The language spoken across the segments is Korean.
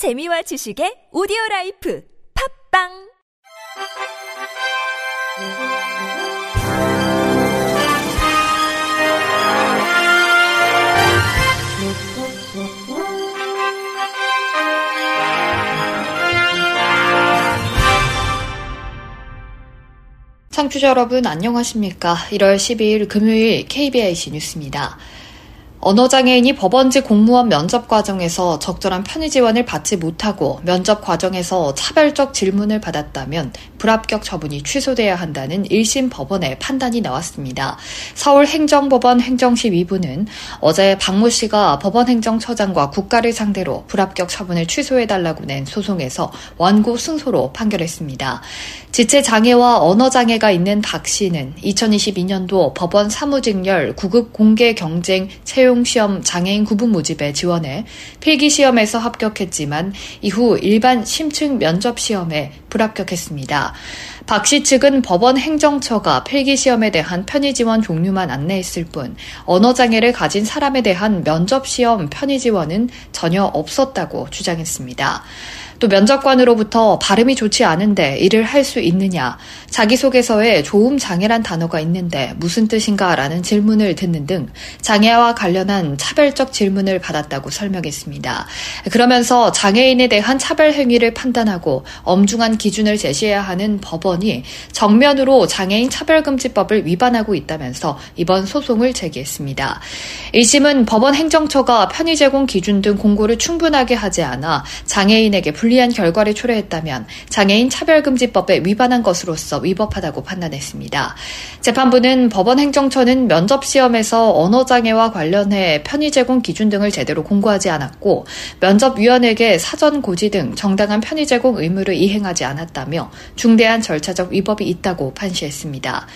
재미와 지식의 오디오 라이프 팝빵 청취자 여러분 안녕하십니까? 1월 12일 금요일 KBIC 뉴스입니다. 언어장애인이 법원직 공무원 면접 과정에서 적절한 편의 지원을 받지 못하고 면접 과정에서 차별적 질문을 받았다면 불합격 처분이 취소돼야 한다는 1심 법원의 판단이 나왔습니다. 서울행정법원 행정시 위부는 어제 박모 씨가 법원행정처장과 국가를 상대로 불합격 처분을 취소해달라고 낸 소송에서 원고 승소로 판결했습니다. 지체 장애와 언어 장애가 있는 박 씨는 2022년도 법원 사무직렬 구급 공개 경쟁 채용 시험 장애인 구분 모집에 지원해 필기 시험에서 합격했지만 이후 일반 심층 면접 시험에 불합격했습니다. 박 씨 측은 법원 행정처가 필기 시험에 대한 편의 지원 종류만 안내했을 뿐 언어 장애를 가진 사람에 대한 면접 시험 편의 지원은 전혀 없었다고 주장했습니다. 또 면접관으로부터 발음이 좋지 않은데 일을 할 수 있느냐, 자기소개서에 조음 장애란 단어가 있는데 무슨 뜻인가 라는 질문을 듣는 등 장애와 관련한 차별적 질문을 받았다고 설명했습니다. 그러면서 장애인에 대한 차별 행위를 판단하고 엄중한 기준을 제시해야 하는 법원이 정면으로 장애인 차별금지법을 위반하고 있다면서 이번 소송을 제기했습니다. 1심은 법원 행정처가 편의 제공 기준 등 공고를 충분하게 하지 않아 장애인에게 불 불리한 결과를 초래했다면 장애인 차별금지법에 위반한 것으로서 위법하다고 판단했습니다. 재판부는 법원 행정처는 면접시험에서 언어장애와 관련해 편의 제공 기준 등을 제대로 공고하지 않았고 면접위원에게 사전 고지 등 정당한 편의 제공 의무를 이행하지 않았다며 중대한 절차적 위법이 있다고 판시했습니다.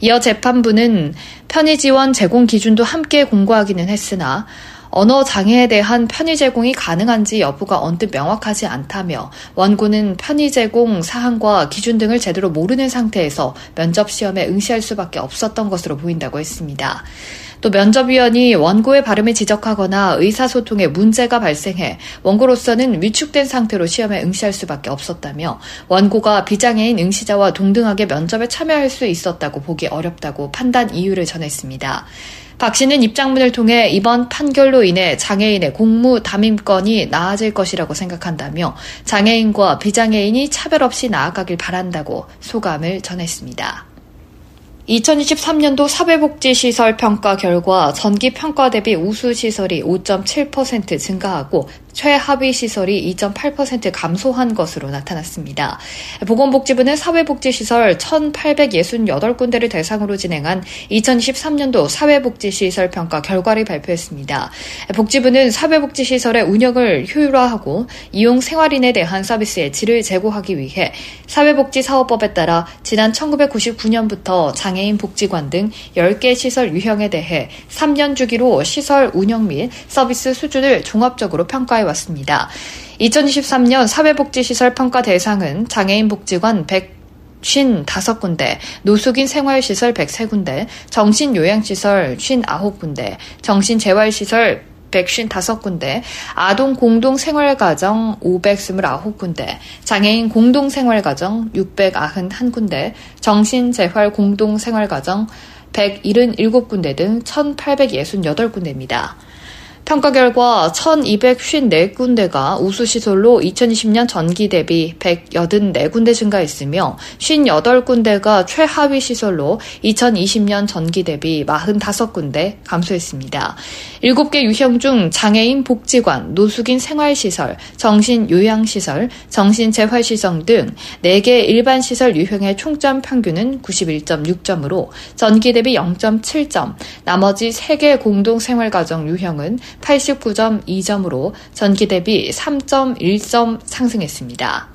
이어 재판부는 편의 지원 제공 기준도 함께 공고하기는 했으나 언어 장애에 대한 편의 제공이 가능한지 여부가 언뜻 명확하지 않다며 원고는 편의 제공 사항과 기준 등을 제대로 모르는 상태에서 면접 시험에 응시할 수밖에 없었던 것으로 보인다고 했습니다. 또 면접위원이 원고의 발음을 지적하거나 의사소통에 문제가 발생해 원고로서는 위축된 상태로 시험에 응시할 수밖에 없었다며 원고가 비장애인 응시자와 동등하게 면접에 참여할 수 있었다고 보기 어렵다고 판단 이유를 전했습니다. 박 씨는 입장문을 통해 이번 판결로 인해 장애인의 공무 담임권이 나아질 것이라고 생각한다며 장애인과 비장애인이 차별 없이 나아가길 바란다고 소감을 전했습니다. 2023년도 사회복지시설 평가 결과 전기 평가 대비 우수 시설이 5.7% 증가하고 최하위 시설이 2.8% 감소한 것으로 나타났습니다. 보건복지부는 사회복지시설 1,868군데를 대상으로 진행한 2023년도 사회복지시설 평가 결과를 발표했습니다. 복지부는 사회복지시설의 운영을 효율화하고 이용 생활인에 대한 서비스의 질을 제고하기 위해 사회복지사업법에 따라 지난 1999년부터 장애인 복지관 등 10개 시설 유형에 대해 3년 주기로 시설 운영 및 서비스 수준을 종합적으로 평가해 왔습니다. 2023년 사회복지시설 평가 대상은 장애인 복지관 100 55군데, 노숙인 생활시설 103군데, 정신요양시설 59군데, 정신재활시설 155군데, 아동 공동생활가정 529군데, 장애인 공동생활가정 691군데, 정신재활 공동생활가정 177군데 등 1868군데입니다. 평가 결과 1254군데가 우수시설로 2020년 전기 대비 184군데 증가했으며 58군데가 최하위 시설로 2020년 전기 대비 45군데 감소했습니다. 7개 유형 중 장애인 복지관, 노숙인 생활시설, 정신요양시설, 정신재활시설 등 4개 일반시설 유형의 총점 평균은 91.6점으로 전기 대비 0.7점, 나머지 3개 공동생활가정 유형은 89.2점으로 전기 대비 3.1점 상승했습니다.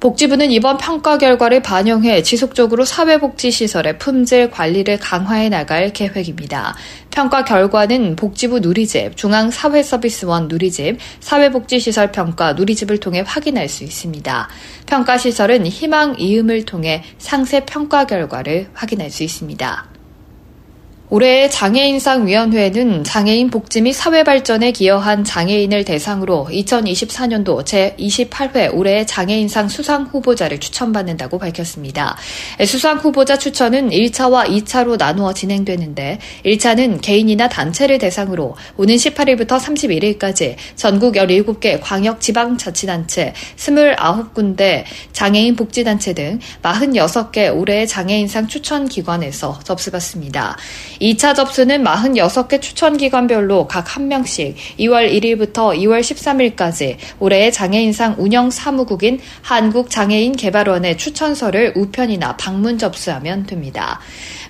복지부는 이번 평가 결과를 반영해 지속적으로 사회복지시설의 품질 관리를 강화해 나갈 계획입니다. 평가 결과는 복지부 누리집, 중앙사회서비스원 누리집, 사회복지시설 평가 누리집을 통해 확인할 수 있습니다. 평가시설은 희망 이음을 통해 상세 평가 결과를 확인할 수 있습니다. 올해의 장애인상위원회는 장애인 복지 및 사회 발전에 기여한 장애인을 대상으로 2024년도 제28회 올해의 장애인상 수상 후보자를 추천받는다고 밝혔습니다. 수상 후보자 추천은 1차와 2차로 나누어 진행되는데 1차는 개인이나 단체를 대상으로 오는 18일부터 31일까지 전국 17개 광역 지방 자치단체 29군데 장애인 복지단체 등 46개 올해의 장애인상 추천 기관에서 접수받습니다. 2차 접수는 46개 추천 기관별로 각한 명씩 2월 1일부터 2월 13일까지 올해의 장애인상 운영 사무국인 한국장애인개발원의 추천서를 우편이나 방문 접수하면 됩니다.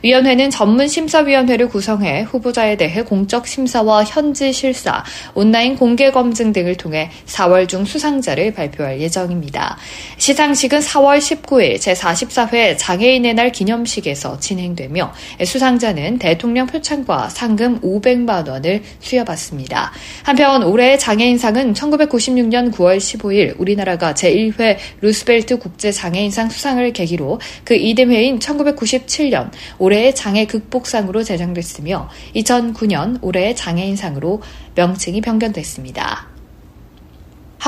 위원회는 전문 심사위원회를 구성해 후보자에 대해 공적 심사와 현지 실사, 온라인 공개 검증 등을 통해 4월 중 수상자를 발표할 예정입니다. 시상식은 4월 19일 제44회 장애인의 날 기념식에서 진행되며 수상자는 대 통령 표창과 상금 500만 원을 수여받습니다. 한편 올해의 장애인상은 1996년 9월 15일 우리나라가 제1회 루스벨트 국제장애인상 수상을 계기로 그 이듬해인 1997년 올해의 장애 극복상으로 제정됐으며 2009년 올해의 장애인상으로 명칭이 변경됐습니다.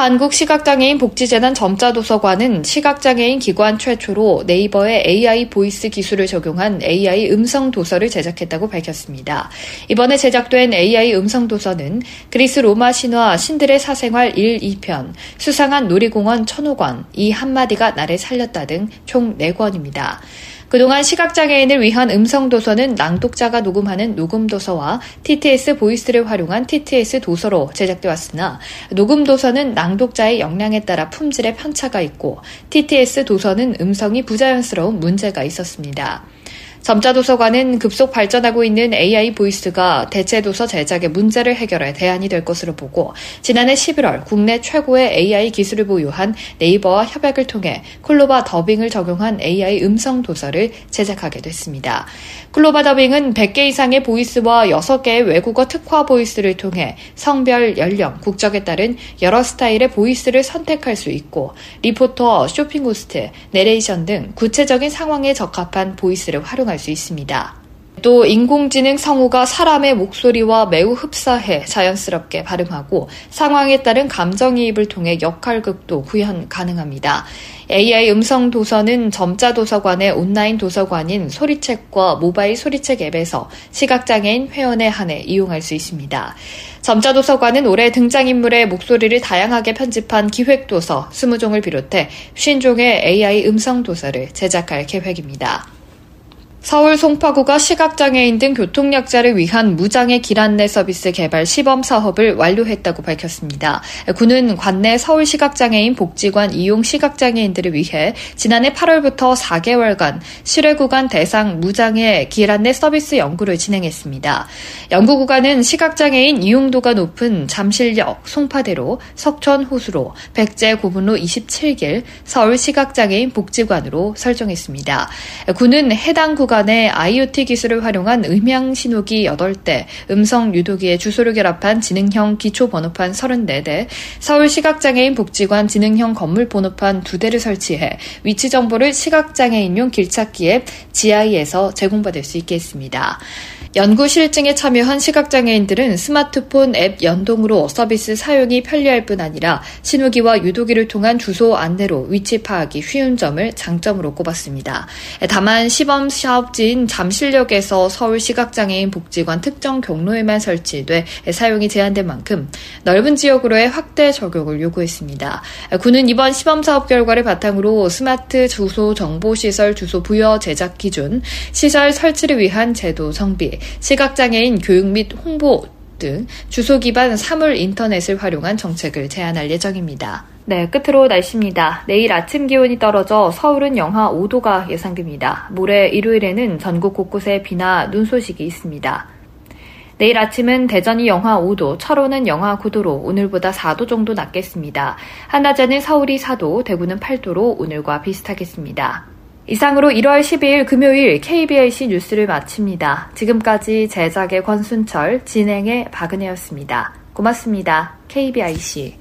한국시각장애인 복지재단 점자도서관은 시각장애인 기관 최초로 네이버의 AI voice 기술을 적용한 AI 음성 도서를 제작했다고 밝혔습니다. 이번에 제작된 AI 음성 도서는 그리스 로마 신화 신들의 사생활 1, 2편, 수상한 놀이공원 천호관, 이 한마디가 나를 살렸다 등 총 4권입니다. 그동안 시각장애인을 위한 음성도서는 낭독자가 녹음하는 녹음도서와 TTS voice를 활용한 TTS 도서로 제작돼 왔으나 녹음도서는 낭독자의 역량에 따라 품질에 편차가 있고 TTS 도서는 음성이 부자연스러운 문제가 있었습니다. 점자 도서관은 급속 발전하고 있는 AI voice가 대체 도서 제작의 문제를 해결할 대안이 될 것으로 보고 지난해 11월 국내 최고의 AI 기술을 보유한 네이버와 협약을 통해 클로바 더빙을 적용한 AI 음성 도서를 제작하게 됐습니다. 클로바 더빙은 100개 이상의 voice와 6개의 외국어 특화 voice를 통해 성별, 연령, 국적에 따른 여러 스타일의 voice를 선택할 수 있고 리포터, 쇼핑 호스트, 내레이션 등 구체적인 상황에 적합한 voice를 활용합니다. 활용할 수 있습니다. 또 인공지능 성우가 사람의 목소리와 매우 흡사해 자연스럽게 발음하고 상황에 따른 감정이입을 통해 역할극도 구현 가능합니다. AI 음성 도서는 점자 도서관의 온라인 도서관인 소리책과 모바일 소리책 앱에서 시각장애인 회원에 한해 이용할 수 있습니다. 점자 도서관은 올해 등장인물의 목소리를 다양하게 편집한 기획도서 20종을 비롯해 50종의 AI 음성 도서를 제작할 계획입니다. 서울 송파구가 시각장애인 등 교통약자를 위한 무장애 길 안내 서비스 개발 시범 사업을 완료했다고 밝혔습니다. 구는 관내 서울 시각장애인 복지관 이용 시각장애인들을 위해 지난해 8월부터 4개월간 실외 구간 대상 무장애 길 안내 서비스 연구를 진행했습니다. 연구 구간은 시각장애인 이용도가 높은 잠실역, 송파대로, 석천 호수로, 백제 고분로 27길, 서울 시각장애인 복지관으로 설정했습니다. 구는 해당 구간 구 간에 IoT 기술을 활용한 음향 신호기 8대, 음성 유도기의 주소를 결합한 지능형 기초 번호판 34대, 서울 시각장애인 복지관 지능형 건물 번호판 2대를 설치해 위치 정보를 시각장애인용 길찾기 앱 GI에서 제공받을 수 있게 했습니다. 연구 실증에 참여한 시각장애인들은 스마트폰 앱 연동으로 서비스 사용이 편리할 뿐 아니라 신호기와 유도기를 통한 주소 안내로 위치 파악이 쉬운 점을 장점으로 꼽았습니다. 다만 시범 사업지인 잠실역에서 서울시각장애인 복지관 특정 경로에만 설치돼 사용이 제한된 만큼 넓은 지역으로의 확대 적용을 요구했습니다. 군은 이번 시범 사업 결과를 바탕으로 스마트 주소 정보시설 주소 부여 제작 기준, 시설 설치를 위한 제도 성비, 시각장애인 교육 및 홍보 등 주소 기반 사물 인터넷을 활용한 정책을 제안할 예정입니다. 네, 끝으로 날씨입니다. 내일 아침 기온이 떨어져 서울은 영하 5도가 예상됩니다. 모레 일요일에는 전국 곳곳에 비나 눈 소식이 있습니다. 내일 아침은 대전이 영하 5도, 철원은 영하 9도로 오늘보다 4도 정도 낮겠습니다. 한낮에는 서울이 4도, 대구는 8도로 오늘과 비슷하겠습니다. 이상으로 1월 12일 금요일 KBIC 뉴스를 마칩니다. 지금까지 제작의 권순철, 진행의 박은혜였습니다. 고맙습니다. KBIC.